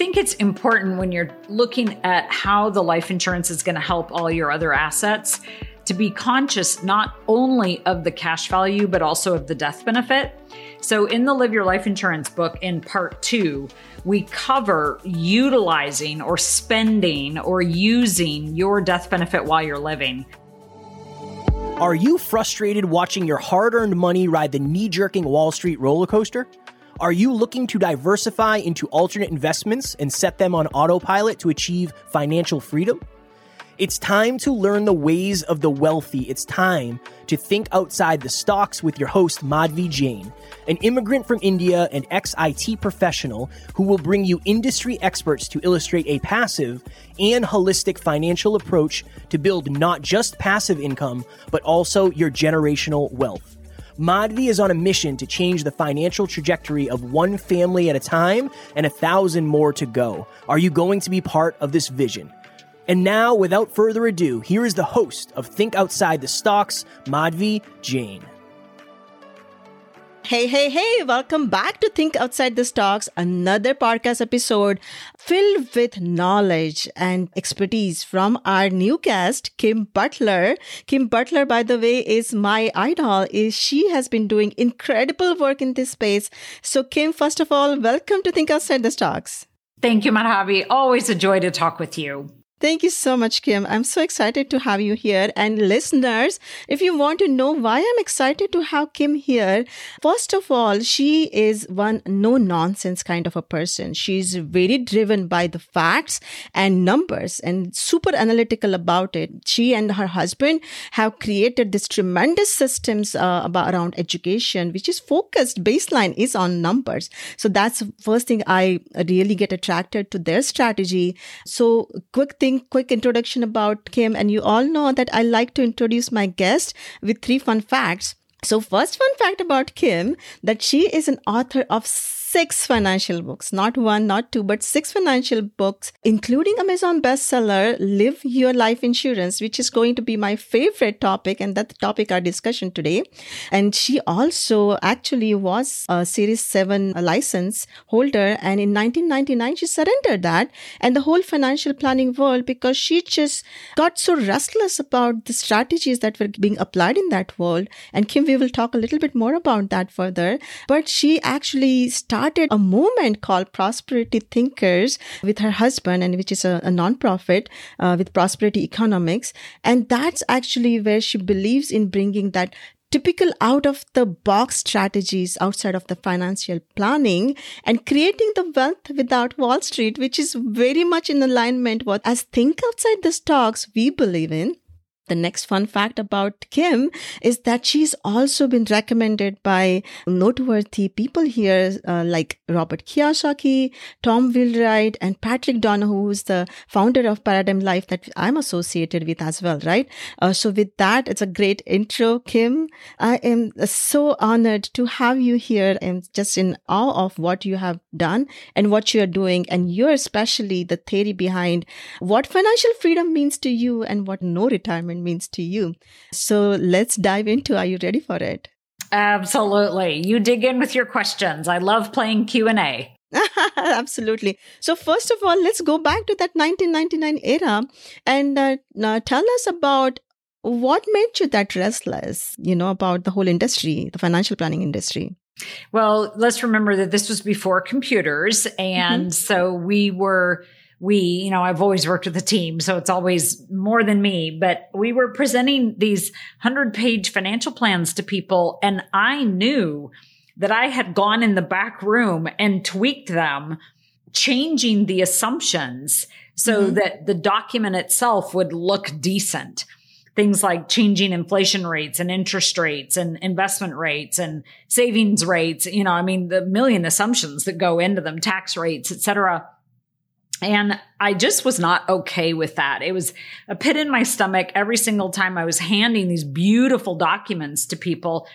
think it's important when you're looking at how the life insurance is going to help all your other assets to be conscious not only of the cash value, but also of the death benefit. So, in the Live Your Life Insurance book, in part two, we cover utilizing or spending or using your death benefit while you're living. Are you frustrated watching your hard earned money ride the knee jerking Wall Street roller coaster? Are you looking to diversify into alternate investments and set them on autopilot to achieve financial freedom? It's time to learn the ways of the wealthy. It's time to think outside the stocks with your host, Madhvi Jain, an immigrant from India and ex IT professional who will bring you industry experts to illustrate a passive and holistic financial approach to build not just passive income, but also your generational wealth. Madhvi is on a mission to change the financial trajectory of one family at a time and a thousand more to go. Are you going to be part of this vision? And now, without further ado, here is the host of Think Outside the Stocks, Madhvi Jain. Hey, hey, hey, welcome back to Think Outside the Stocks, another podcast episode filled with knowledge and expertise from our new guest, Kim Butler. Kim Butler, by the way, is my idol. Is She has been doing incredible work in this space. So, Kim, first of all, welcome to Think Outside the Stocks. Thank you, Madhavi. Always a joy to talk with you. Thank you so much, Kim. I'm so excited to have you here. And listeners, if you want to know why I'm excited to have Kim here, first of all, she is one no nonsense kind of a person. She's very driven by the facts and numbers and super analytical about it. She and her husband have created this tremendous systems uh, about around education, which is focused baseline is on numbers. So that's first thing I really get attracted to their strategy. So quick thing quick introduction about Kim. And you all know that I like to introduce my guest with three fun facts. So first fun fact about Kim that she is an author of six financial books, not one, not two, but six financial books, including Amazon bestseller, Live Your Life Insurance, which is going to be my favorite topic. And that's the topic our discussion today. And she also actually was a Series 7 license holder. And in 1999, she surrendered that and the whole financial planning world because she just got so restless about the strategies that were being applied in that world. And Kim, we will talk a little bit more about that further. But she actually started started a movement called Prosperity Thinkers with her husband, and which is a, a nonprofit uh, with Prosperity Economics. And that's actually where she believes in bringing that typical out of the box strategies outside of the financial planning and creating the wealth without Wall Street, which is very much in alignment with as think outside the stocks we believe in. The next fun fact about Kim is that she's also been recommended by noteworthy people here uh, like Robert Kiyosaki, Tom Wheelwright, and Patrick Donohoe, who's the founder of Paradigm Life that I'm associated with as well, right? Uh, so with that, it's a great intro, Kim. I am so honored to have you here and just in awe of what you have done and what you're doing. And you're especially the theory behind what financial freedom means to you and what no retirement means to you. So let's dive into are you ready for it? Absolutely. You dig in with your questions. I love playing Q&A. Absolutely. So first of all, let's go back to that 1999 era and uh, uh, tell us about what made you that restless, you know, about the whole industry, the financial planning industry. Well, let's remember that this was before computers. And mm-hmm. so we were we, you know, I've always worked with a team, so it's always more than me, but we were presenting these 100 page financial plans to people. And I knew that I had gone in the back room and tweaked them, changing the assumptions so mm-hmm. that the document itself would look decent. Things like changing inflation rates and interest rates and investment rates and savings rates. You know, I mean, the million assumptions that go into them, tax rates, et cetera and I just was not okay with that. It was a pit in my stomach every single time I was handing these beautiful documents to people.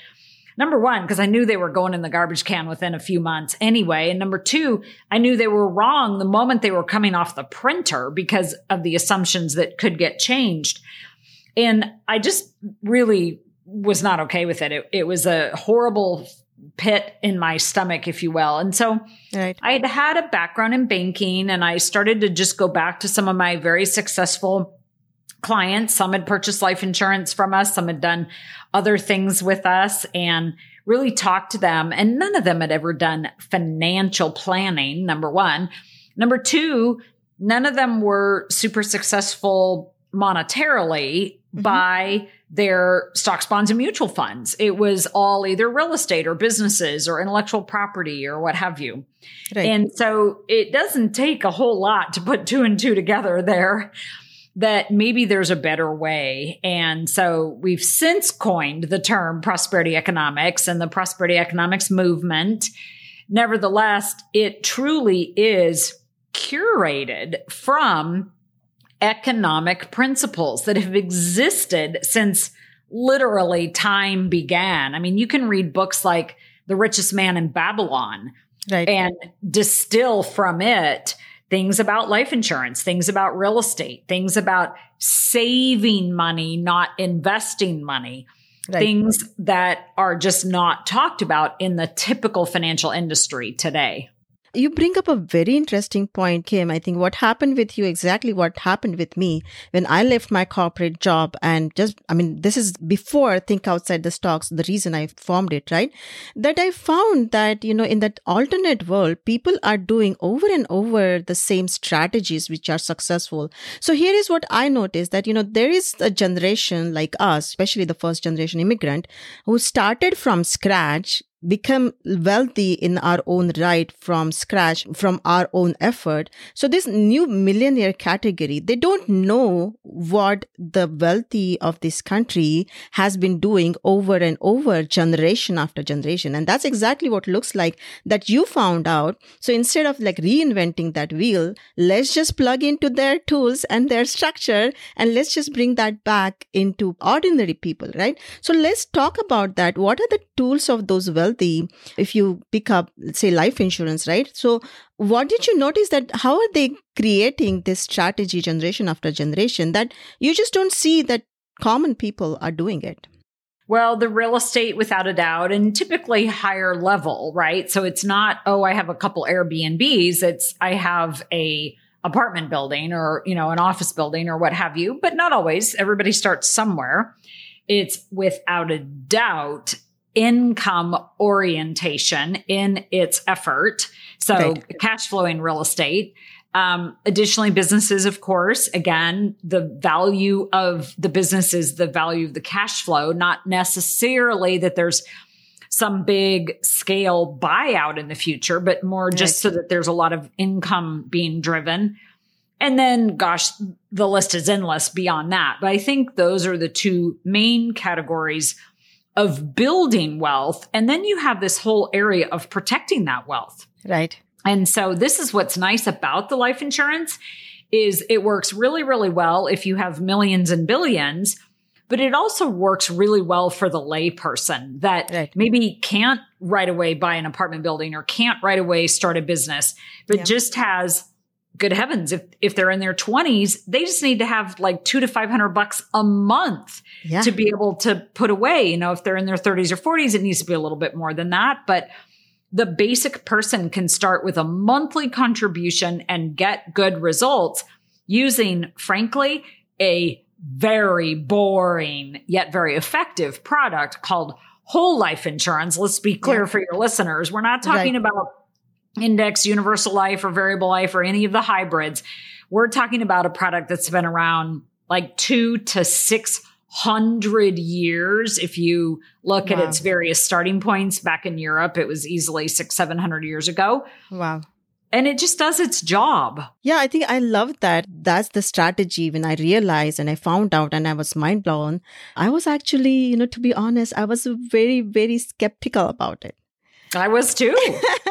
Number one, because I knew they were going in the garbage can within a few months anyway. And number two, I knew they were wrong the moment they were coming off the printer because of the assumptions that could get changed. And I just really was not okay with it. It, it was a horrible pit in my stomach, if you will. And so right. I had had a background in banking and I started to just go back to some of my very successful clients. Some had purchased life insurance from us. Some had done other things with us and really talked to them. And none of them had ever done financial planning. Number one. Number two, none of them were super successful monetarily mm-hmm. by their stocks, bonds, and mutual funds. It was all either real estate or businesses or intellectual property or what have you. Right. And so it doesn't take a whole lot to put two and two together there that maybe there's a better way. And so we've since coined the term prosperity economics and the prosperity economics movement. Nevertheless, it truly is curated from economic principles that have existed since literally time began. I mean, you can read books like The Richest Man in Babylon right. and distill from it things about life insurance, things about real estate, things about saving money, not investing money. Right. Things that are just not talked about in the typical financial industry today. You bring up a very interesting point, Kim. I think what happened with you, exactly what happened with me when I left my corporate job and just, I mean, this is before Think Outside the Stocks, the reason I formed it, right? That I found that, you know, in that alternate world, people are doing over and over the same strategies which are successful. So here is what I noticed that, you know, there is a generation like us, especially the first generation immigrant, who started from scratch become wealthy in our own right from scratch, from our own effort. So this new millionaire category, they don't know what the wealthy of this country has been doing over and over generation after generation. And that's exactly what looks like that you found out. So instead of like reinventing that wheel, let's just plug into their tools and their structure and let's just bring that back into ordinary people, right? So let's talk about that. What are the tools of those wealth healthy if you pick up say life insurance right so what did you notice that how are they creating this strategy generation after generation that you just don't see that common people are doing it well, the real estate without a doubt and typically higher level, right? So it's not, oh, I have a couple Airbnbs. It's, I have a apartment building or, you know, an office building or what have you, but not always. Everybody starts somewhere. It's without a doubt income orientation in its effort. So right. cash flowing real estate. Um, additionally, businesses, of course, again, the value of the business is the value of the cash flow, not necessarily that there's some big scale buyout in the future, but more right. just so that there's a lot of income being driven. And then, gosh, the list is endless beyond that. But I think those are the two main categories of building wealth. And then you have this whole area of protecting that wealth. Right. And so this is what's nice about the life insurance is it works really, really well if you have millions and billions, but it also works really well for the layperson that right. maybe can't right away buy an apartment building or can't right away start a business, but yeah. just has good heavens, if if they're in their 20s, they just need to have like 2 to 500 bucks a month yeah. to be able to put away. You know, if they're in their 30s or 40s, it needs to be a little bit more than that, but the basic person can start with a monthly contribution and get good results using frankly a very boring yet very effective product called whole life insurance. Let's be clear yeah. for your listeners. We're not talking right. about index, universal life, or variable life, or any of the hybrids. We're talking about a product that's been around like two to six hundred years. If you look wow. at its various starting points back in Europe, it was easily six, seven hundred years ago. Wow. And it just does its job. Yeah, I think I love that. That's the strategy. When I realized and I found out and I was mind blown, I was actually, you know, to be honest, I was very, very skeptical about it. I was too.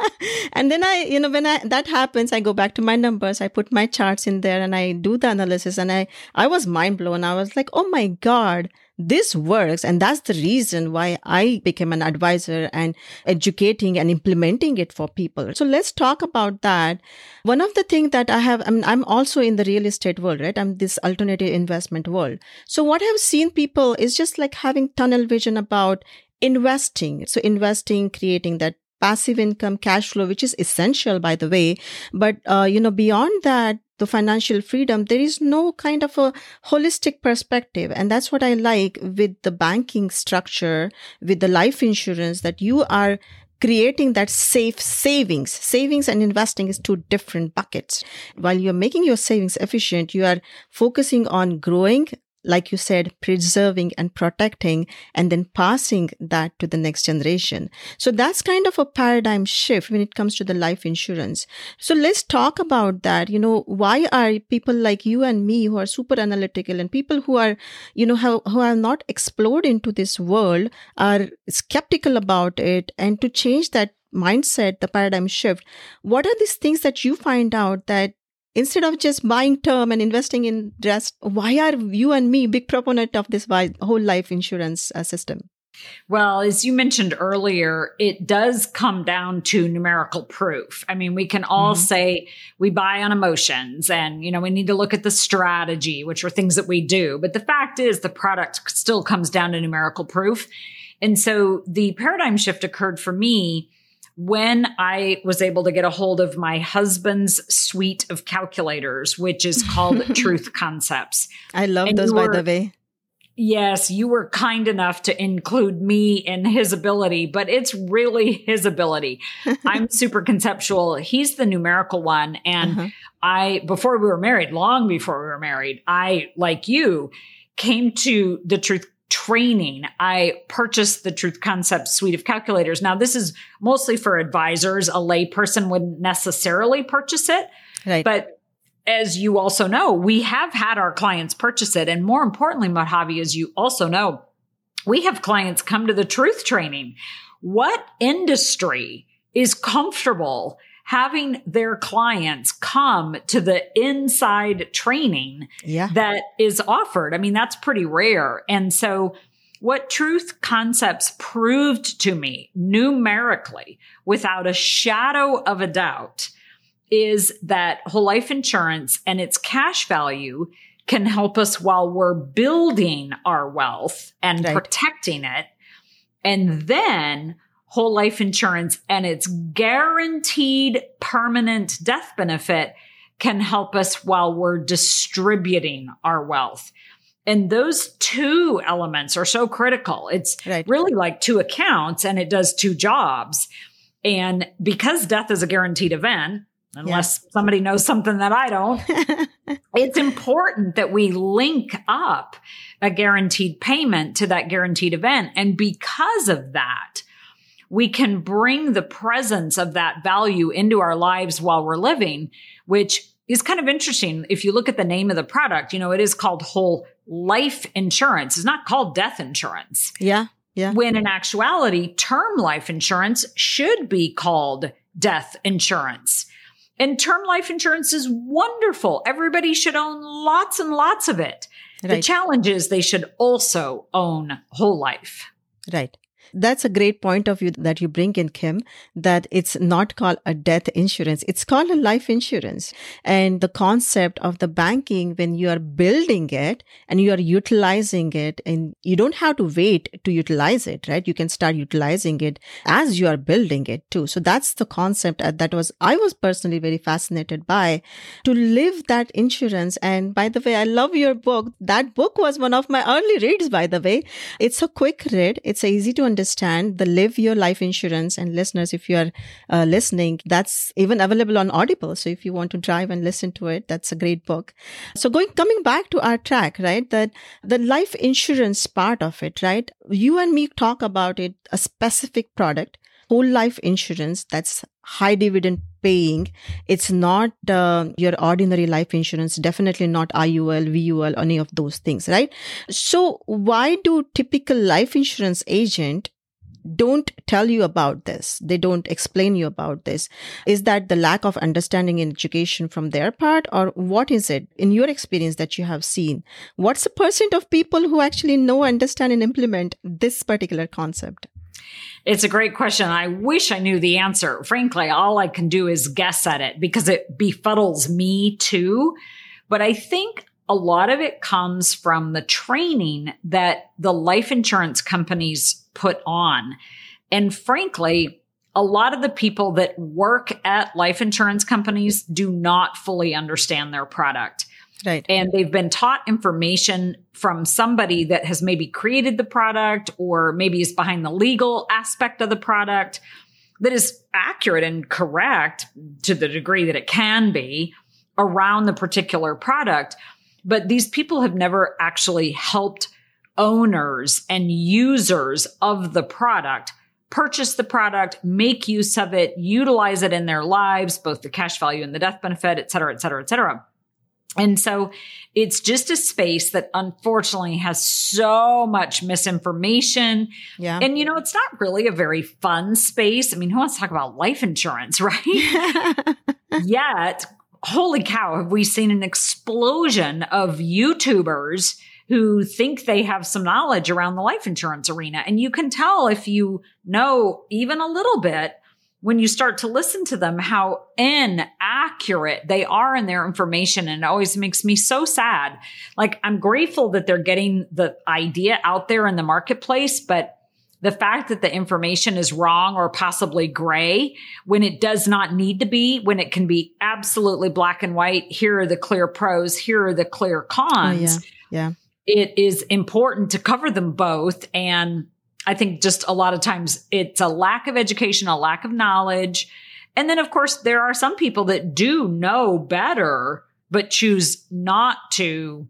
and then I, you know, when I, that happens, I go back to my numbers, I put my charts in there and I do the analysis and I, I was mind blown. I was like, oh my God, this works. And that's the reason why I became an advisor and educating and implementing it for people. So let's talk about that. One of the things that I have, I mean, I'm also in the real estate world, right? I'm this alternative investment world. So what I've seen people is just like having tunnel vision about investing. So investing, creating that passive income cash flow which is essential by the way but uh, you know beyond that the financial freedom there is no kind of a holistic perspective and that's what i like with the banking structure with the life insurance that you are creating that safe savings. Savings and investing is two different buckets. While you're making your savings efficient, you are focusing on growing like you said, preserving and protecting and then passing that to the next generation. So that's kind of a paradigm shift when it comes to the life insurance. So let's talk about that. You know, why are people like you and me who are super analytical and people who are, you know, have, who have not explored into this world are skeptical about it and to change that mindset, the paradigm shift, what are these things that you find out that instead of just buying term and investing in rest why are you and me big proponent of this whole life insurance uh, system well, as you mentioned earlier, it does come down to numerical proof. I mean, we can all mm-hmm. say we buy on emotions and, you know, we need to look at the strategy, which are things that we do. But the fact is the product still comes down to numerical proof. And so the paradigm shift occurred for me when I was able to get a hold of my husband's suite of calculators, which is called Truth Concepts. I love and those, by the way. Yes, you were kind enough to include me in his ability, but it's really his ability. I'm super conceptual. He's the numerical one. And uh-huh. I, before we were married, long before we were married, I, like you, came to the truth training, I purchased the Truth Concept suite of calculators. Now, this is mostly for advisors. A layperson wouldn't necessarily purchase it. Right. But as you also know, we have had our clients purchase it. And more importantly, Madhavi, as you also know, we have clients come to the truth training. What industry is comfortable having their clients come to the inside training yeah. that is offered. I mean, that's pretty rare. And so what truth concepts proved to me numerically without a shadow of a doubt is that whole life insurance and its cash value can help us while we're building our wealth and right. protecting it. And then whole life insurance and its guaranteed permanent death benefit can help us while we're distributing our wealth. And those two elements are so critical. It's right. really like two accounts and it does two jobs. And because death is a guaranteed event, unless somebody knows something that I don't, it's important that we link up a guaranteed payment to that guaranteed event. And because of that, we can bring the presence of that value into our lives while we're living, which is kind of interesting. If you look at the name of the product, you know, it is called whole life insurance. It's not called death insurance. Yeah. Yeah. When in actuality, term life insurance should be called death insurance. And term life insurance is wonderful. Everybody should own lots and lots of it. Right. The challenge is they should also own whole life. Right. That's a great point of view that you bring in, Kim, that it's not called a death insurance. It's called a life insurance. And the concept of the banking, when you are building it and you are utilizing it and you don't have to wait to utilize it, right? You can start utilizing it as you are building it too. So that's the concept uh, that was, I was personally very fascinated by to live that insurance. And by the way, I love your book. That book was one of my early reads, by the way. It's a quick read. It's easy to understand understand the Live Your Life Insurance. And listeners, if you are uh, listening, that's even available on Audible. So if you want to drive and listen to it, that's a great book. So going, coming back to our track, right? That the life insurance part of it, right? You and me talk about it, a specific product whole life insurance that's high dividend paying it's not uh, your ordinary life insurance definitely not iul vul any of those things right so why do typical life insurance agent don't tell you about this. They don't explain you about this. Is that the lack of understanding in education from their part, or what is it in your experience that you have seen? What's the percent of people who actually know, understand, and implement this particular concept? It's a great question. I wish I knew the answer. Frankly, all I can do is guess at it because it befuddles me too. But I think a lot of it comes from the training that the life insurance companies put on. And frankly, a lot of the people that work at life insurance companies do not fully understand their product. Right. And they've been taught information from somebody that has maybe created the product or maybe is behind the legal aspect of the product that is accurate and correct to the degree that it can be around the particular product. But these people have never actually helped owners and users of the product purchase the product, make use of it, utilize it in their lives, both the cash value and the death benefit, et cetera, et cetera, et cetera. And so it's just a space that unfortunately has so much misinformation. Yeah. And you know, it's not really a very fun space. I mean, who wants to talk about life insurance, right? Yet, holy cow, have we seen an explosion of YouTubers who think they have some knowledge around the life insurance arena. And you can tell if you know even a little bit when you start to listen to them how inaccurate they are in their information and it always makes me so sad like i'm grateful that they're getting the idea out there in the marketplace but the fact that the information is wrong or possibly gray when it does not need to be when it can be absolutely black and white here are the clear pros here are the clear cons oh, yeah. yeah it is important to cover them both and I think just a lot of times it's a lack of education, a lack of knowledge. And then, of course, there are some people that do know better, but choose not to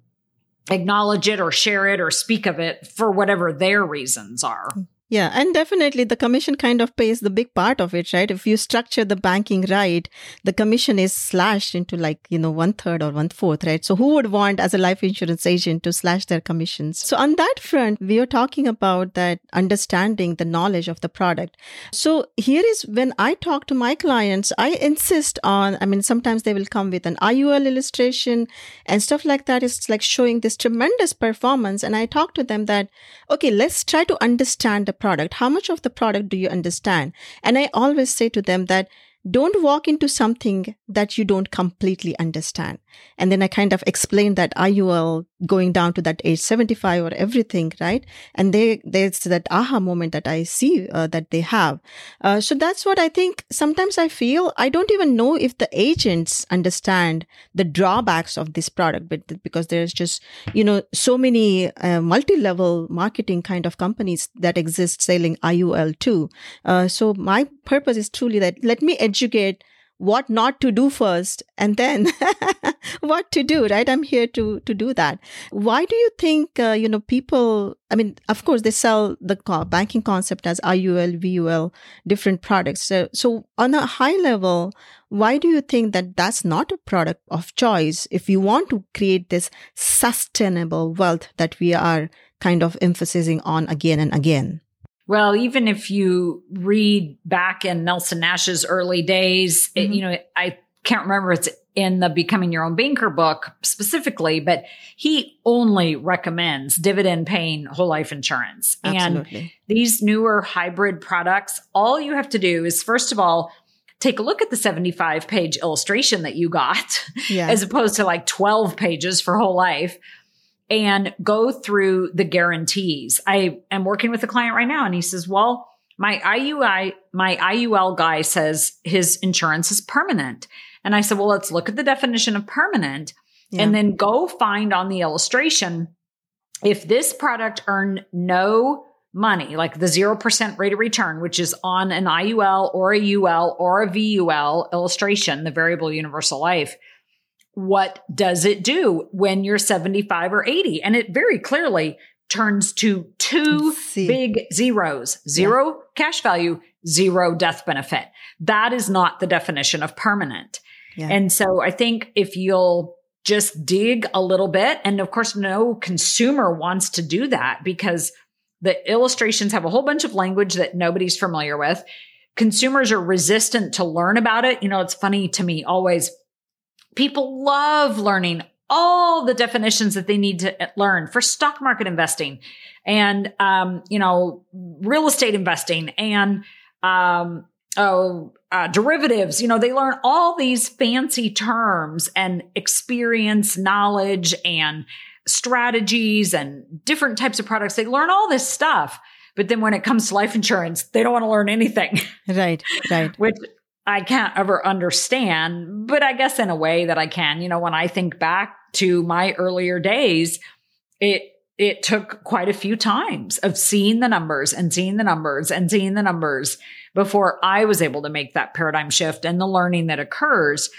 acknowledge it or share it or speak of it for whatever their reasons are. Yeah, and definitely the commission kind of pays the big part of it, right? If you structure the banking right, the commission is slashed into like, you know, one third or one fourth, right? So who would want as a life insurance agent to slash their commissions? So on that front, we are talking about that understanding the knowledge of the product. So here is when I talk to my clients, I insist on, I mean, sometimes they will come with an IUL illustration and stuff like that. It's like showing this tremendous performance. And I talk to them that, okay, let's try to understand the product? How much of the product do you understand? And I always say to them that don't walk into something that you don't completely understand. And then I kind of explain that IUL going down to that age 75 or everything, right? And they, there's that aha moment that I see uh, that they have. Uh, so that's what I think. Sometimes I feel I don't even know if the agents understand the drawbacks of this product, but because there's just, you know, so many uh, multi-level marketing kind of companies that exist selling IUL too. Uh, so my purpose is truly that let me educate what not to do first and then what to do right? I'm here to to do that. Why do you think uh, you know people i mean of course they sell the banking concept as iul vul different products. So, so on a high level why do you think that that's not a product of choice if you want to create this sustainable wealth that we are kind of emphasizing on again and again well, even if you read back in Nelson Nash's early days, mm-hmm. it, you know, I can't remember it's in the Becoming Your Own Banker book specifically, but he only recommends dividend paying whole life insurance. Absolutely. And these newer hybrid products, all you have to do is first of all, take a look at the 75 page illustration that you got yeah. as opposed to like 12 pages for whole life and go through the guarantees. I am working with a client right now and he says, well, my IUI, my IUL guy says his insurance is permanent. And I said, well, let's look at the definition of permanent yeah. and then go find on the illustration if this product earned no money, like the 0% rate of return, which is on an IUL or a UL or a VUL illustration, the variable universal life what does it do when you're 75 or 80? And it very clearly turns to two big zeros zero yeah. cash value, zero death benefit. That is not the definition of permanent. Yeah. And so I think if you'll just dig a little bit, and of course, no consumer wants to do that because the illustrations have a whole bunch of language that nobody's familiar with. Consumers are resistant to learn about it. You know, it's funny to me always People love learning all the definitions that they need to learn for stock market investing and, um, you know, real estate investing and, um, oh, uh, derivatives. You know, they learn all these fancy terms and experience, knowledge, and strategies and different types of products. They learn all this stuff. But then when it comes to life insurance, they don't want to learn anything. Right, right. Which I can't ever understand, but I guess in a way that I can. You know, when I think back to my earlier days, it it took quite a few times of seeing the numbers and seeing the numbers and seeing the numbers before I was able to make that paradigm shift and the learning that occurs.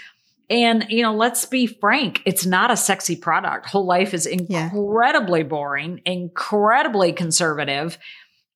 And, you know, let's be frank, it's not a sexy product. Whole life is incredibly yeah. boring, incredibly conservative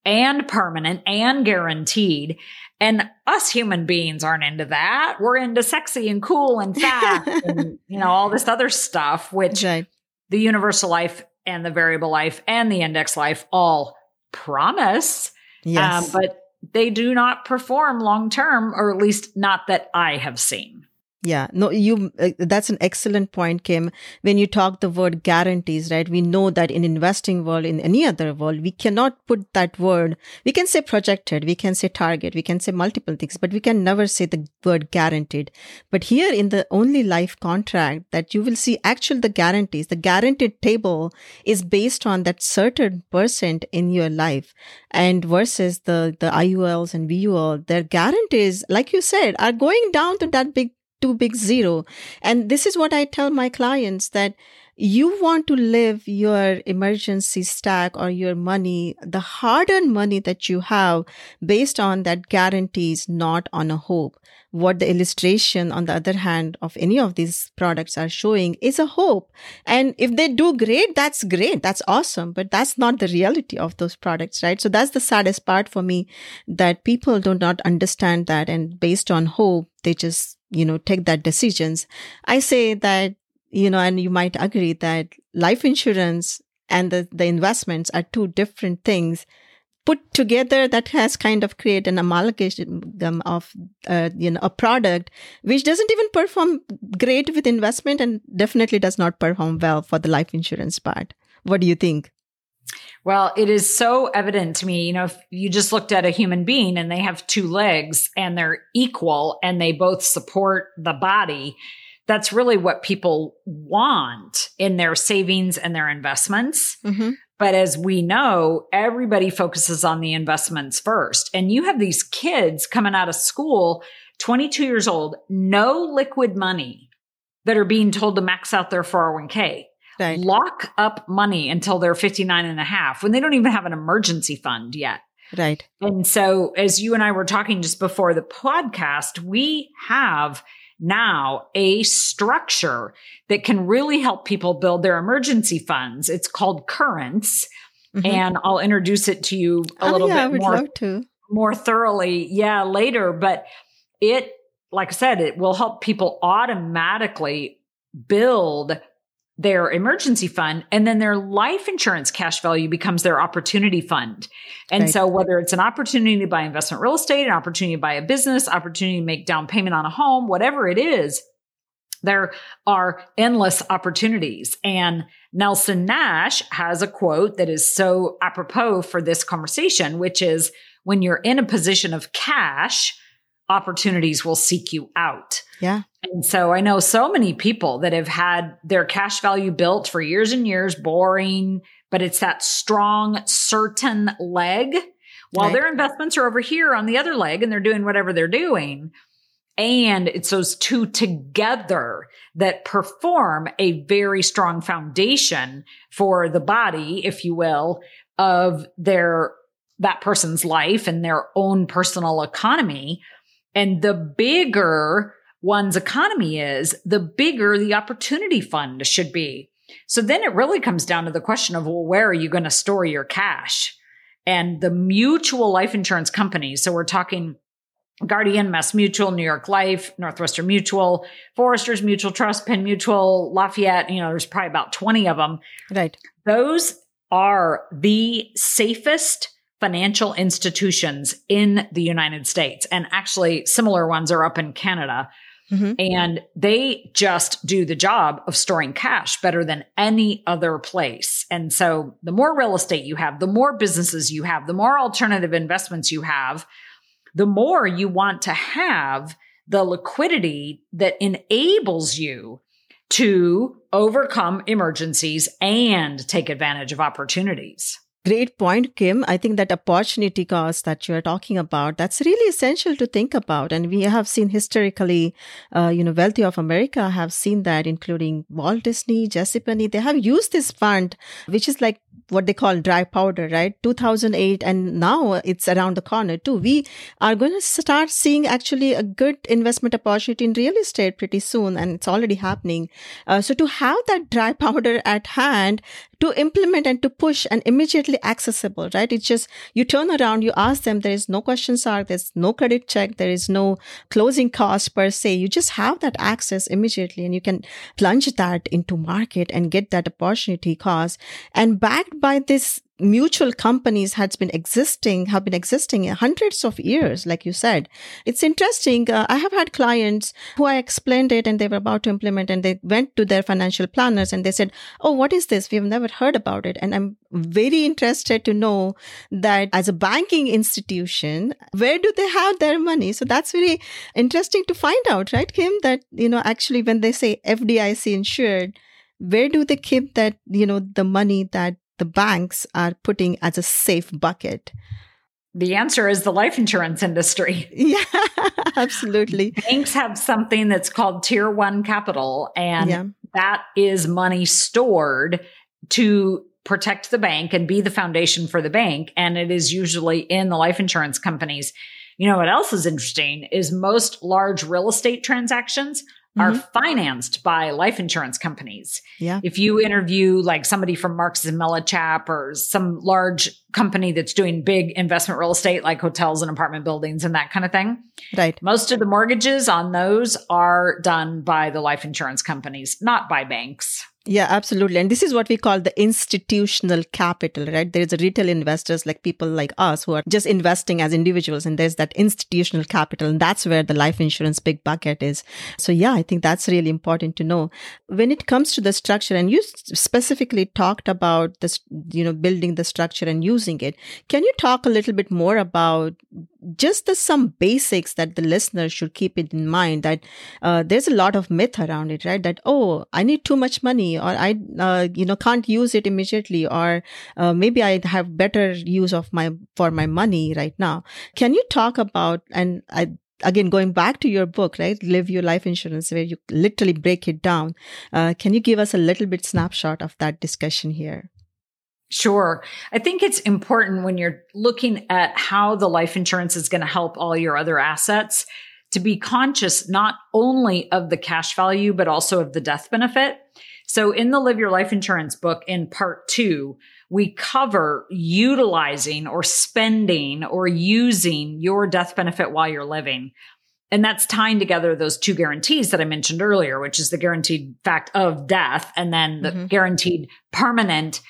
and permanent and guaranteed. And us human beings aren't into that. We're into sexy and cool and fast and, you know, all this other stuff, which right. the universal life and the variable life and the index life all promise. Yes. Um, but they do not perform long term, or at least not that I have seen. Yeah, no, you, uh, that's an excellent point, Kim. When you talk the word guarantees, right? We know that in investing world, in any other world, we cannot put that word. We can say projected, we can say target, we can say multiple things, but we can never say the word guaranteed. But here in the only life contract that you will see actual the guarantees, the guaranteed table is based on that certain percent in your life and versus the, the IULs and VUL, their guarantees, like you said, are going down to that big too big zero. And this is what I tell my clients that you want to live your emergency stack or your money, the hard earned money that you have based on that guarantees, not on a hope. What the illustration, on the other hand, of any of these products are showing is a hope. And if they do great, that's great. That's awesome. But that's not the reality of those products, right? So that's the saddest part for me that people do not understand that. And based on hope, they just you know, take that decisions. I say that, you know, and you might agree that life insurance and the, the investments are two different things put together that has kind of created an amalgamation of uh, you know a product which doesn't even perform great with investment and definitely does not perform well for the life insurance part what do you think well, it is so evident to me. You know, if you just looked at a human being and they have two legs and they're equal and they both support the body, that's really what people want in their savings and their investments. Mm-hmm. But as we know, everybody focuses on the investments first. And you have these kids coming out of school, 22 years old, no liquid money that are being told to max out their 401k right. lock up money until they're 59 and a half when they don't even have an emergency fund yet. Right. And so, as you and I were talking just before the podcast, we have now a structure that can really help people build their emergency funds. It's called Currents. Mm-hmm. And I'll introduce it to you a oh, little yeah, bit more, more thoroughly. Yeah, later. But it, like I said, it will help people automatically build their emergency fund and then their life insurance cash value becomes their opportunity fund. And right. so whether it's an opportunity to buy investment real estate, an opportunity to buy a business, opportunity to make down payment on a home, whatever it is, there are endless opportunities. And Nelson Nash has a quote that is so apropos for this conversation, which is when you're in a position of cash, opportunities will seek you out. Yeah. And so I know so many people that have had their cash value built for years and years, boring, but it's that strong, certain leg while right. their investments are over here on the other leg and they're doing whatever they're doing. And it's those two together that perform a very strong foundation for the body, if you will, of their, that person's life and their own personal economy. And the bigger one's economy is, the bigger the opportunity fund should be. So then it really comes down to the question of, well, where are you going to store your cash? And the mutual life insurance companies. So we're talking Guardian, Mass Mutual, New York Life, Northwestern Mutual, Foresters Mutual Trust, Penn Mutual, Lafayette, you know, there's probably about 20 of them. Right. Those are the safest financial institutions in the United States. And actually, similar ones are up in Canada. Mm-hmm. And they just do the job of storing cash better than any other place. And so the more real estate you have, the more businesses you have, the more alternative investments you have, the more you want to have the liquidity that enables you to overcome emergencies and take advantage of opportunities. Great point, Kim. I think that opportunity cost that you're talking about, that's really essential to think about. And we have seen historically, uh, you know, Wealthy of America have seen that, including Walt Disney, JCPenney. They have used this fund, which is like what they call dry powder, right? 2008 and now it's around the corner too. We are going to start seeing actually a good investment opportunity in real estate pretty soon and it's already happening. Uh, so to have that dry powder at hand to implement and to push and immediately accessible, right? It's just you turn around, you ask them, there is no questions asked, there's no credit check, there is no closing cost per se. You just have that access immediately and you can plunge that into market and get that opportunity cost and backed by this mutual companies has been existing have been existing hundreds of years like you said. It's interesting uh, i have had clients who i explained it and they were about to implement and they went to their financial planners and they said oh what is this? We've never heard about it. And i'm very interested to know that as a banking institution where do they have their money? So that's very interesting to find out right kim? That you know actually when they say fdic insured where do they keep that you know the money that the banks are putting as a safe bucket? The answer is the life insurance industry. Yeah, absolutely. Banks have something that's called tier one capital, and yeah. that is money stored to protect the bank and be the foundation for the bank. And it is usually in the life insurance companies. You know what else is interesting is most large real estate transactions mm-hmm. are financed by life insurance companies. Yeah. If you interview like somebody from Marcus and Millichap or some large company that's doing big investment real estate like hotels and apartment buildings and that kind of thing. Right. Most of the mortgages on those are done by the life insurance companies, not by banks. Yeah, absolutely. And this is what we call the institutional capital, right? There's a retail investors like people like us who are just investing as individuals. And there's that institutional capital. And that's where the life insurance big bucket is. So yeah, I think that's really important to know. When it comes to the structure, and you specifically talked about this, you know, building the structure and using it. Can you talk a little bit more about just the some basics that the listeners should keep in mind that uh, there's a lot of myth around it right that oh i need too much money or i uh, you know can't use it immediately or uh, maybe i have better use of my for my money right now can you talk about and i again going back to your book right live your life insurance where you literally break it down uh, can you give us a little bit snapshot of that discussion here Sure. I think it's important when you're looking at how the life insurance is going to help all your other assets to be conscious not only of the cash value, but also of the death benefit. So in the Live Your Life Insurance book in part two, we cover utilizing or spending or using your death benefit while you're living. And that's tying together those two guarantees that I mentioned earlier, which is the guaranteed fact of death and then the mm-hmm. guaranteed permanent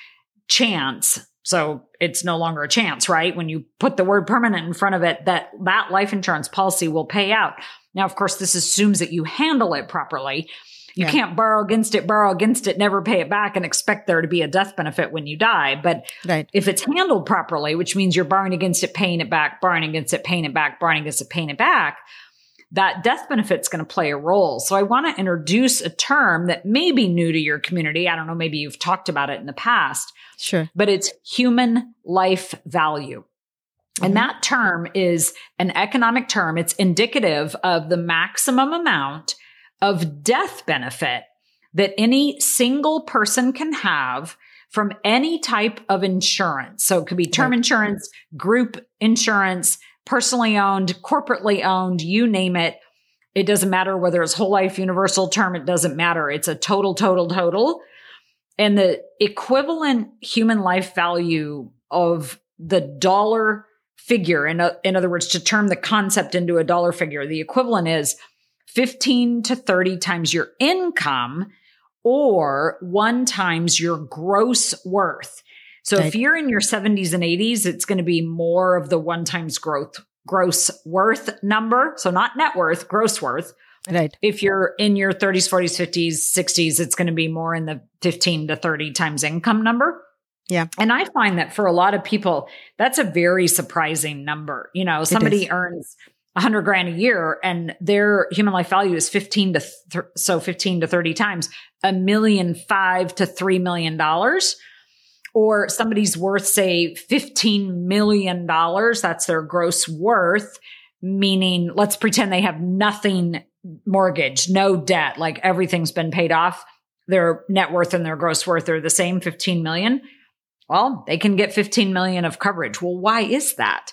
chance. So it's no longer a chance, right? When you put the word permanent in front of it, that that life insurance policy will pay out. Now, of course, this assumes that you handle it properly. You yeah. can't borrow against it, borrow against it, never pay it back and expect there to be a death benefit when you die. But right. if it's handled properly, which means you're borrowing against it, paying it back, borrowing against it, paying it back, borrowing against it, paying it back, that death benefit's going to play a role. So I want to introduce a term that may be new to your community. I don't know, maybe you've talked about it in the past. Sure. But it's human life value. Mm-hmm. And that term is an economic term. It's indicative of the maximum amount of death benefit that any single person can have from any type of insurance. So it could be term insurance, group insurance, personally owned, corporately owned, you name it. It doesn't matter whether it's whole life, universal term, it doesn't matter. It's a total, total, total. And the equivalent human life value of the dollar figure, in, a, in other words, to turn the concept into a dollar figure, the equivalent is 15 to 30 times your income or one times your gross worth. So if you're in your 70s and 80s, it's going to be more of the one times growth, gross worth number. So not net worth, gross worth. Right. If you're in your 30s, 40s, 50s, 60s, it's going to be more in the 15 to 30 times income number. Yeah. And I find that for a lot of people, that's a very surprising number. You know, somebody earns 100 grand a year and their human life value is 15 to th- so 15 to 30 times a million five to 3 million dollars? Or somebody's worth say 15 million dollars that's their gross worth meaning let's pretend they have nothing mortgage no debt like everything's been paid off their net worth and their gross worth are the same 15 million? Well they can get 15 million of coverage. Well why is that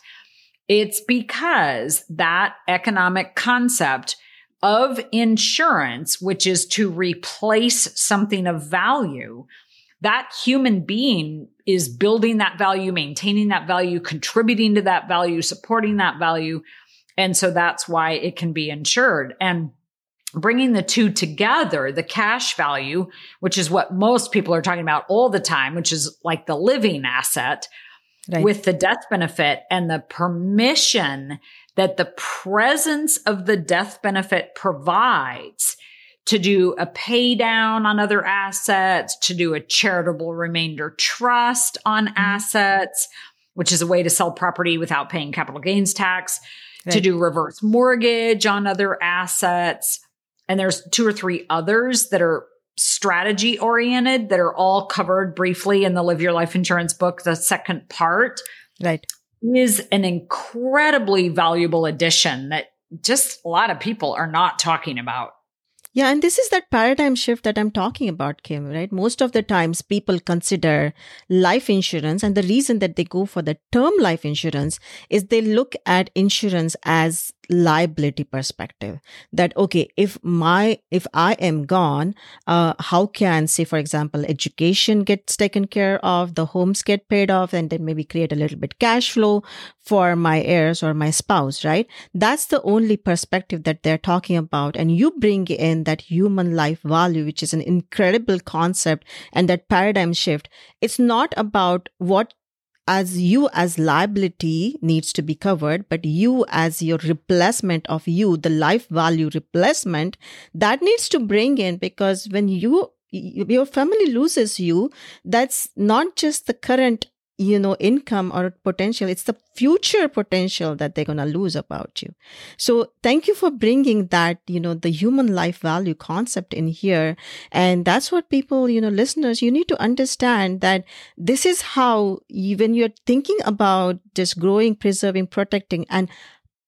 it's because that economic concept of insurance, which is to replace something of value, that human being is building that value, maintaining that value, contributing to that value, supporting that value. And so that's why it can be insured. And bringing the two together, the cash value, which is what most people are talking about all the time, which is like the living asset right. with the death benefit and the permission that the presence of the death benefit provides to do a pay down on other assets, to do a charitable remainder trust on mm-hmm. assets, which is a way to sell property without paying capital gains tax, right. to do reverse mortgage on other assets. And there's two or three others that are strategy oriented that are all covered briefly in the Live Your Life Insurance book, the second part. Right. Is an incredibly valuable addition that just a lot of people are not talking about. Yeah, and this is that paradigm shift that I'm talking about, Kim, right? Most of the times people consider life insurance, and the reason that they go for the term life insurance is they look at insurance as liability perspective that okay if my if i am gone uh, how can say for example education gets taken care of the homes get paid off and then maybe create a little bit cash flow for my heirs or my spouse right? That's the only perspective that they're talking about. And you bring in that human life value which is an incredible concept and that paradigm shift. It's not about what as you as liability needs to be covered, but you as your replacement of you, the life value replacement that needs to bring in because when you, your family loses you, that's not just the current you know income or potential it's the future potential that they're going to lose about you. So thank you for bringing that you know the human life value concept in here. And that's what people you know listeners you need to understand that this is how when you're thinking about just growing preserving protecting and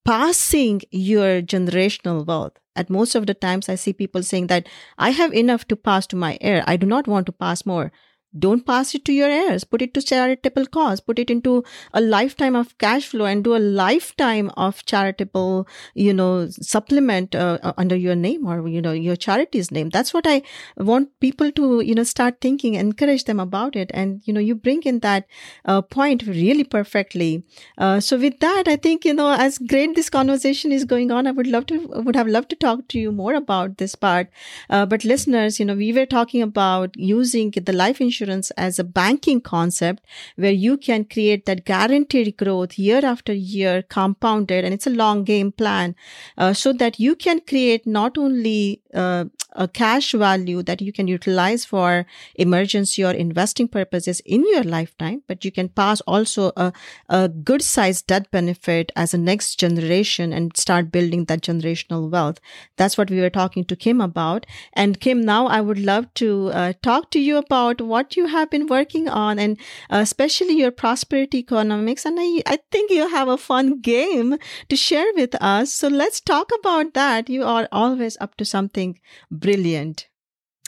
passing your generational wealth. At most of the times i see people saying that i have enough to pass to my heir. I do not want to pass more don't pass it to your heirs. Put it to charitable cause. Put it into a lifetime of cash flow and do a lifetime of charitable you know supplement uh, uh, under your name or you know your charity's name. That's what i want people to you know start thinking encourage them about it. And you know you bring in that uh, point really perfectly. Uh, so with that i think you know as great this conversation is going on i would love to would have loved to talk to you more about this part. Uh, but listeners you know we were talking about using the life insurance insurance as a banking concept where you can create that guaranteed growth year after year compounded and it's a long game plan uh, so that you can create not only uh, a cash value that you can utilize for emergency or investing purposes in your lifetime, but you can pass also a, a good sized debt benefit as a next generation and start building that generational wealth. That's what we were talking to Kim about. And Kim, now I would love to uh, talk to you about what you have been working on and uh, especially your prosperity economics. And I, I think you have a fun game to share with us. So let's talk about that. You are always up to something brilliant.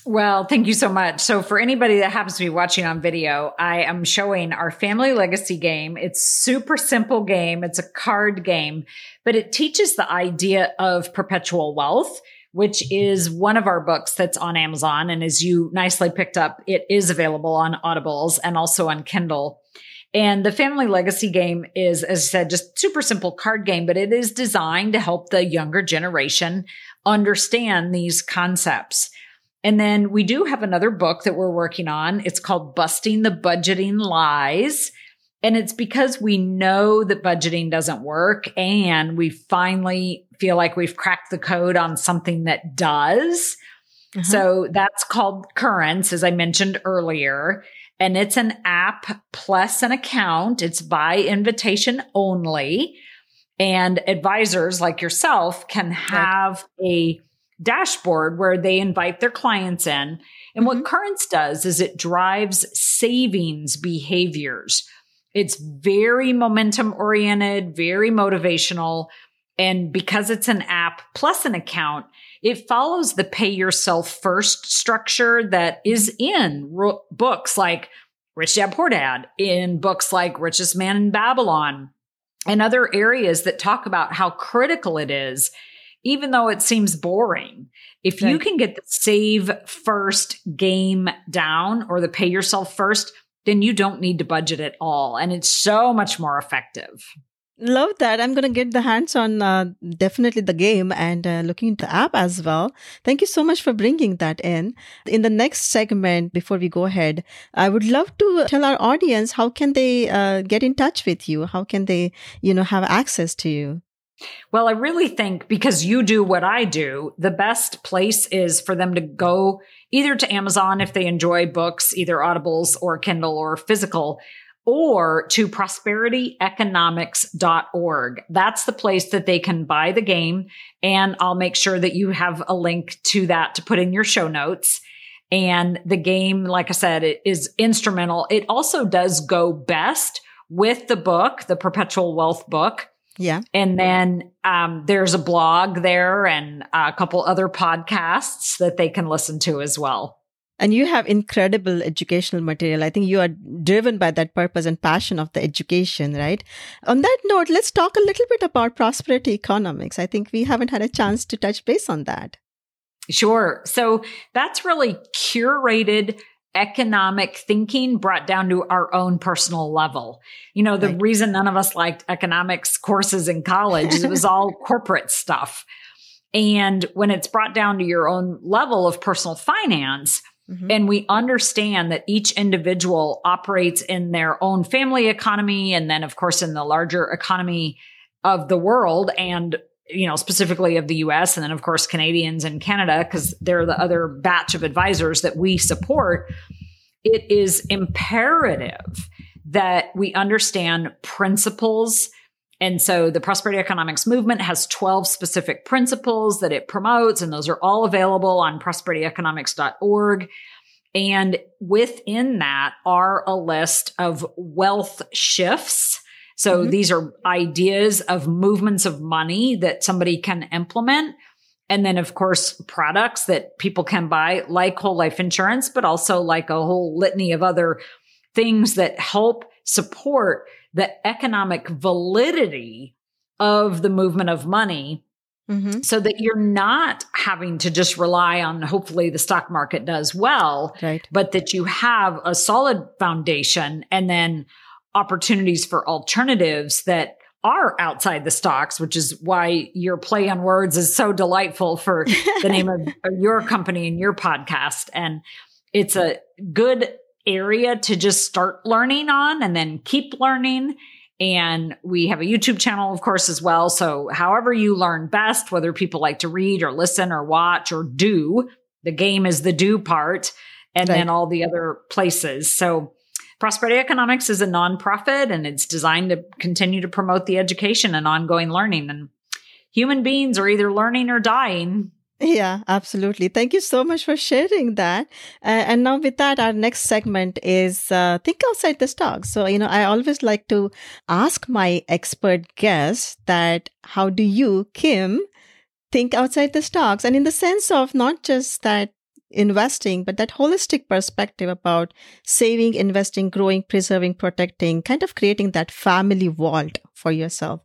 Well, thank you so much. So for anybody that happens to be watching on video, I am showing our family legacy game. It's super simple game. It's a card game, but it teaches the idea of perpetual wealth, which is one of our books that's on Amazon. And as you nicely picked up, it is available on Audibles and also on Kindle. And the family legacy game is, as I said, just super simple card game, but it is designed to help the younger generation understand these concepts. And then we do have another book that we're working on. It's called Busting the Budgeting Lies. And it's because we know that budgeting doesn't work and we finally feel like we've cracked the code on something that does. Uh-huh. So that's called Currents, as I mentioned earlier. and it's an app plus an account. It's by invitation only. And advisors like yourself can have a dashboard where they invite their clients in. And mm-hmm. what Currents does is it drives savings behaviors. It's very momentum oriented, very motivational. And because it's an app plus an account, it follows the pay yourself first structure that is in ro- books like Rich Dad Poor Dad, in books like Richest Man in Babylon, and other areas that talk about how critical it is, even though it seems boring. If you can get the save first game down or the pay yourself first, then you don't need to budget at all. And it's so much more effective. Love that. I'm going to get the hands on uh, definitely the game and uh, looking into the app as well. Thank you so much for bringing that in. In the next segment, before we go ahead, I would love to tell our audience how can they uh, get in touch with you? How can they, you know, have access to you? Well, I really think because you do what I do, the best place is for them to go either to Amazon if they enjoy books, either audibles or Kindle or physical or to prosperityeconomics.org. That's the place that they can buy the game. And I'll make sure that you have a link to that to put in your show notes. And the game, like I said, it is instrumental. It also does go best with the book, the perpetual wealth book. Yeah. And then um, there's a blog there and a couple other podcasts that they can listen to as well. And you have incredible educational material. I think you are driven by that purpose and passion of the education, right? On that note, let's talk a little bit about prosperity economics. I think we haven't had a chance to touch base on that. Sure. So that's really curated economic thinking brought down to our own personal level. You know, the right. reason none of us liked economics courses in college is it was all corporate stuff. And when it's brought down to your own level of personal finance, Mm-hmm. And we understand that each individual operates in their own family economy. And then, of course, in the larger economy of the world and, you know, specifically of the US. And then, of course, Canadians and Canada, because they're the other batch of advisors that we support. It is imperative that we understand principles and so the prosperity economics movement has 12 specific principles that it promotes, and those are all available on prosperityeconomics.org. And within that are a list of wealth shifts. So mm-hmm. these are ideas of movements of money that somebody can implement. And then, of course, products that people can buy, like whole life insurance, but also like a whole litany of other things that help support the economic validity of the movement of money mm-hmm. so that you're not having to just rely on hopefully the stock market does well, right. but that you have a solid foundation and then opportunities for alternatives that are outside the stocks, which is why your play on words is so delightful for the name of your company and your podcast. And it's a good area to just start learning on and then keep learning. And we have a YouTube channel, of course, as well. So however you learn best, whether people like to read or listen or watch or do, the game is the do part and right. then all the other places. So Prosperity Economics is a nonprofit and it's designed to continue to promote the education and ongoing learning. And human beings are either learning or dying. Yeah, absolutely. Thank you so much for sharing that. Uh, and now, with that, our next segment is uh, Think Outside the Stocks. So, you know, I always like to ask my expert guests that how do you, Kim, think outside the stocks? And in the sense of not just that investing, but that holistic perspective about saving, investing, growing, preserving, protecting, kind of creating that family vault for yourself.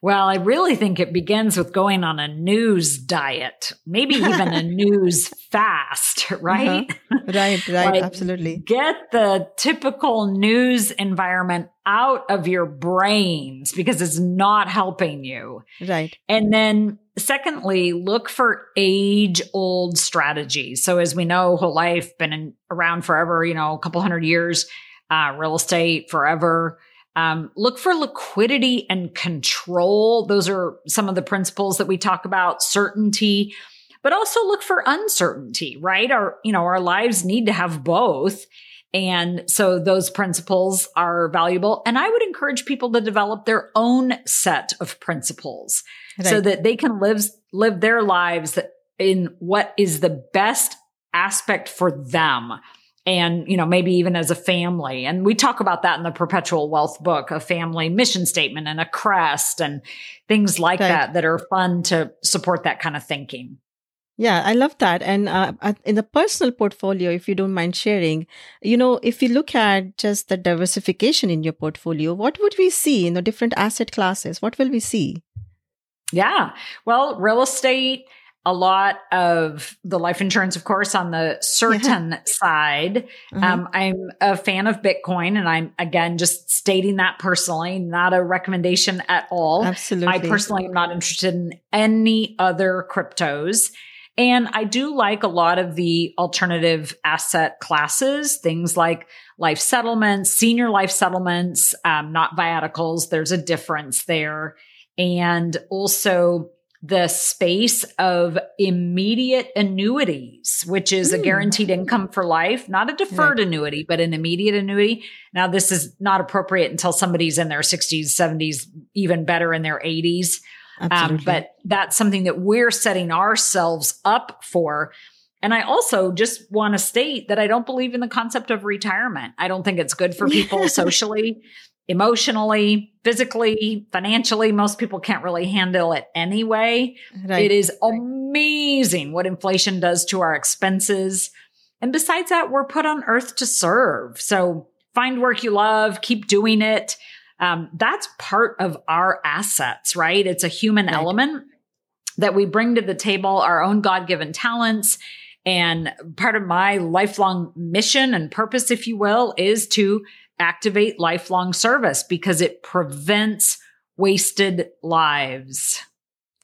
Well, I really think it begins with going on a news diet, maybe even a news fast, right? Uh-huh. Right, right, like absolutely. Get the typical news environment out of your brains because it's not helping you. Right. And then secondly, look for age old strategies. So as we know, whole life been in, around forever, you know, a couple hundred years, uh, real estate forever. Um, look for liquidity and control. Those are some of the principles that we talk about. Certainty, but also look for uncertainty, right? Our, you know, our lives need to have both. And so those principles are valuable. And I would encourage people to develop their own set of principles right. so that they can live, live their lives in what is the best aspect for them and you know maybe even as a family and we talk about that in the perpetual wealth book a family mission statement and a crest and things like right. that that are fun to support that kind of thinking yeah, I love that. And uh, in the personal portfolio, if you don't mind sharing, you know, if you look at just the diversification in your portfolio, what would we see in the different asset classes? What will we see? Yeah. Well, real estate, a lot of the life insurance, of course, on the certain yeah. side. Mm-hmm. Um, I'm a fan of Bitcoin, and I'm again just stating that personally, not a recommendation at all. Absolutely. I personally am not interested in any other cryptos. And I do like a lot of the alternative asset classes, things like life settlements, senior life settlements, um, not viaticals. There's a difference there. And also the space of immediate annuities, which is mm. a guaranteed income for life, not a deferred right. annuity, but an immediate annuity. Now, this is not appropriate until somebody's in their 60s, 70s, even better in their 80s. Um, but that's something that we're setting ourselves up for. And I also just want to state that I don't believe in the concept of retirement. I don't think it's good for people socially emotionally, physically, financially. Most people can't really handle it anyway. Right. It is amazing what inflation does to our expenses. And besides that, we're put on earth to serve. So find work you love, keep doing it. Um, that's part of our assets, right? It's a human right. element that we bring to the table, our own God given talents. And part of my lifelong mission and purpose, if you will, is to activate lifelong service because it prevents wasted lives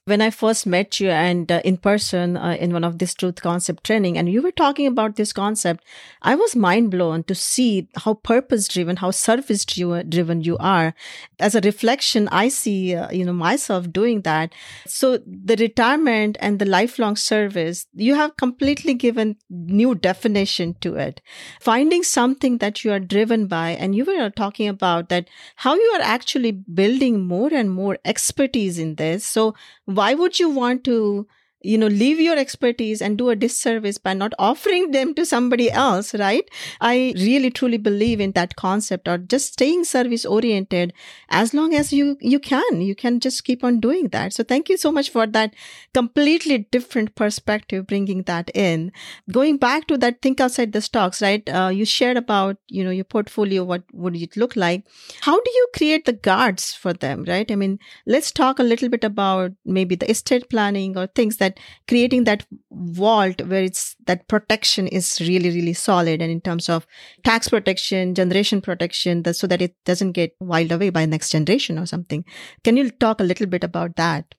when I first met you and uh, in person uh, in one of this truth concept training, and you were talking about this concept, I was mind blown to see how purpose driven, how service driven you are. As a reflection, I see, uh, you know, myself doing that. So the retirement and the lifelong service, you have completely given new definition to it. Finding something that you are driven by, and you were talking about that, how you are actually building more and more expertise in this. So why would you want to you know leave your expertise and do a disservice by not offering them to somebody else right? I really truly believe in that concept or just staying service oriented. As long as you you can you can just keep on doing that. So thank you so much for that completely different perspective bringing that in. Going back to that think outside the stocks right? Uh, you shared about you know your portfolio what would it look like. How do you create the guards for them right? I mean let's talk a little bit about maybe the estate planning or things that that creating that vault where it's that protection is really really solid and in terms of tax protection generation protection so that it doesn't get wiled away by next generation or something can you talk a little bit about that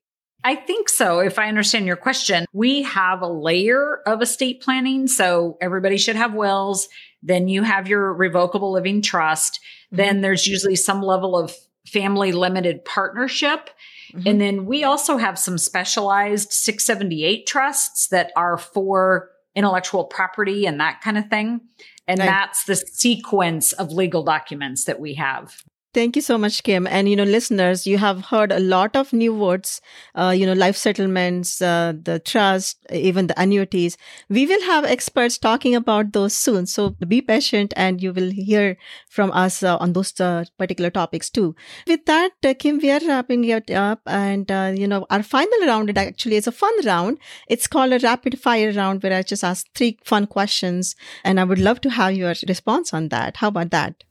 I think so. If I understand your question, we have a layer of estate planning. So everybody should have wills. Then you have your revocable living trust. Mm-hmm. Then there's usually some level of family limited partnership. Mm-hmm. And then we also have some specialized 678 trusts that are for intellectual property and that kind of thing. And right. that's the sequence of legal documents that we have. Thank you so much, Kim. And, you know, listeners, you have heard a lot of new words, uh, you know, life settlements, uh, the trust, even the annuities. We will have experts talking about those soon. So be patient and you will hear from us uh, on those uh, particular topics too. With that, uh, Kim, we are wrapping it up. And, uh, you know, our final round actually is a fun round. It's called a rapid fire round where I just ask three fun questions. And I would love to have your response on that. How about that?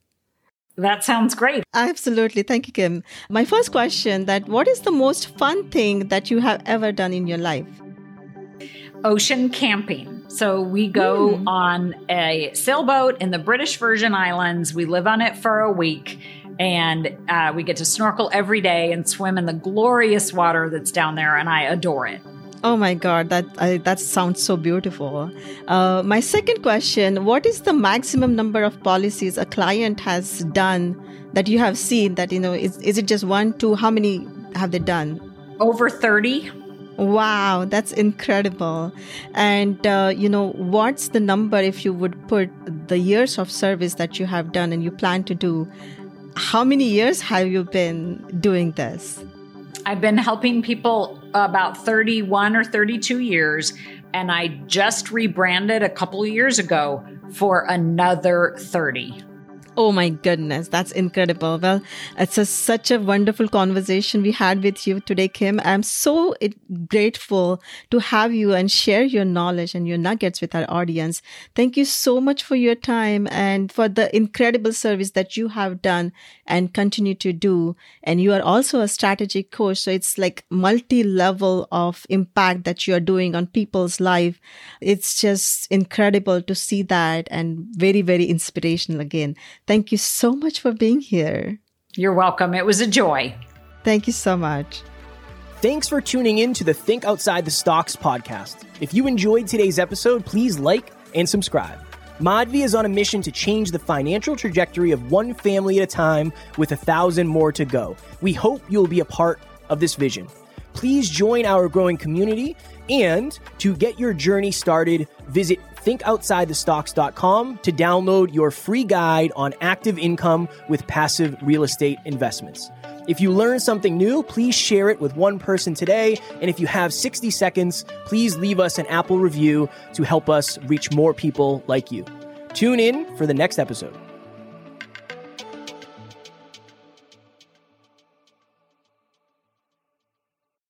That sounds great. Absolutely. Thank you, Kim. My first question that what is the most fun thing that you have ever done in your life? Ocean camping. So we go mm. on a sailboat in the British Virgin Islands. We live on it for a week and uh, we get to snorkel every day and swim in the glorious water that's down there, and I adore it. Oh my God, that I, that sounds so beautiful. Uh, my second question: What is the maximum number of policies a client has done that you have seen? That you know, is is it just one, two? How many have they done? Over thirty. Wow, that's incredible. And, uh, you know, what's the number if you would put the years of service that you have done and you plan to do? How many years have you been doing this? I've been helping people about 31 or 32 years, and I just rebranded a couple of years ago for another 30. Oh my goodness, that's incredible. Well, it's a, such a wonderful conversation we had with you today, Kim. I'm so grateful to have you and share your knowledge and your nuggets with our audience. Thank you so much for your time and for the incredible service that you have done and continue to do. And you are also a strategic coach. So it's like multi level of impact that you are doing on people's life. It's just incredible to see that and very, very inspirational again. Thank you so much for being here. You're welcome. It was a joy. Thank you so much. Thanks for tuning in to the Think Outside the Stocks podcast. If you enjoyed today's episode, please like and subscribe. Madhvi is on a mission to change the financial trajectory of one family at a time with a thousand more to go. We hope you'll be a part of this vision. Please join our growing community and to get your journey started, visit thinkoutsidethestocks.com to download your free guide on active income with passive real estate investments. If you learn something new, please share it with one person today. And if you have 60 seconds, please leave us an Apple review to help us reach more people like you. Tune in for the next episode.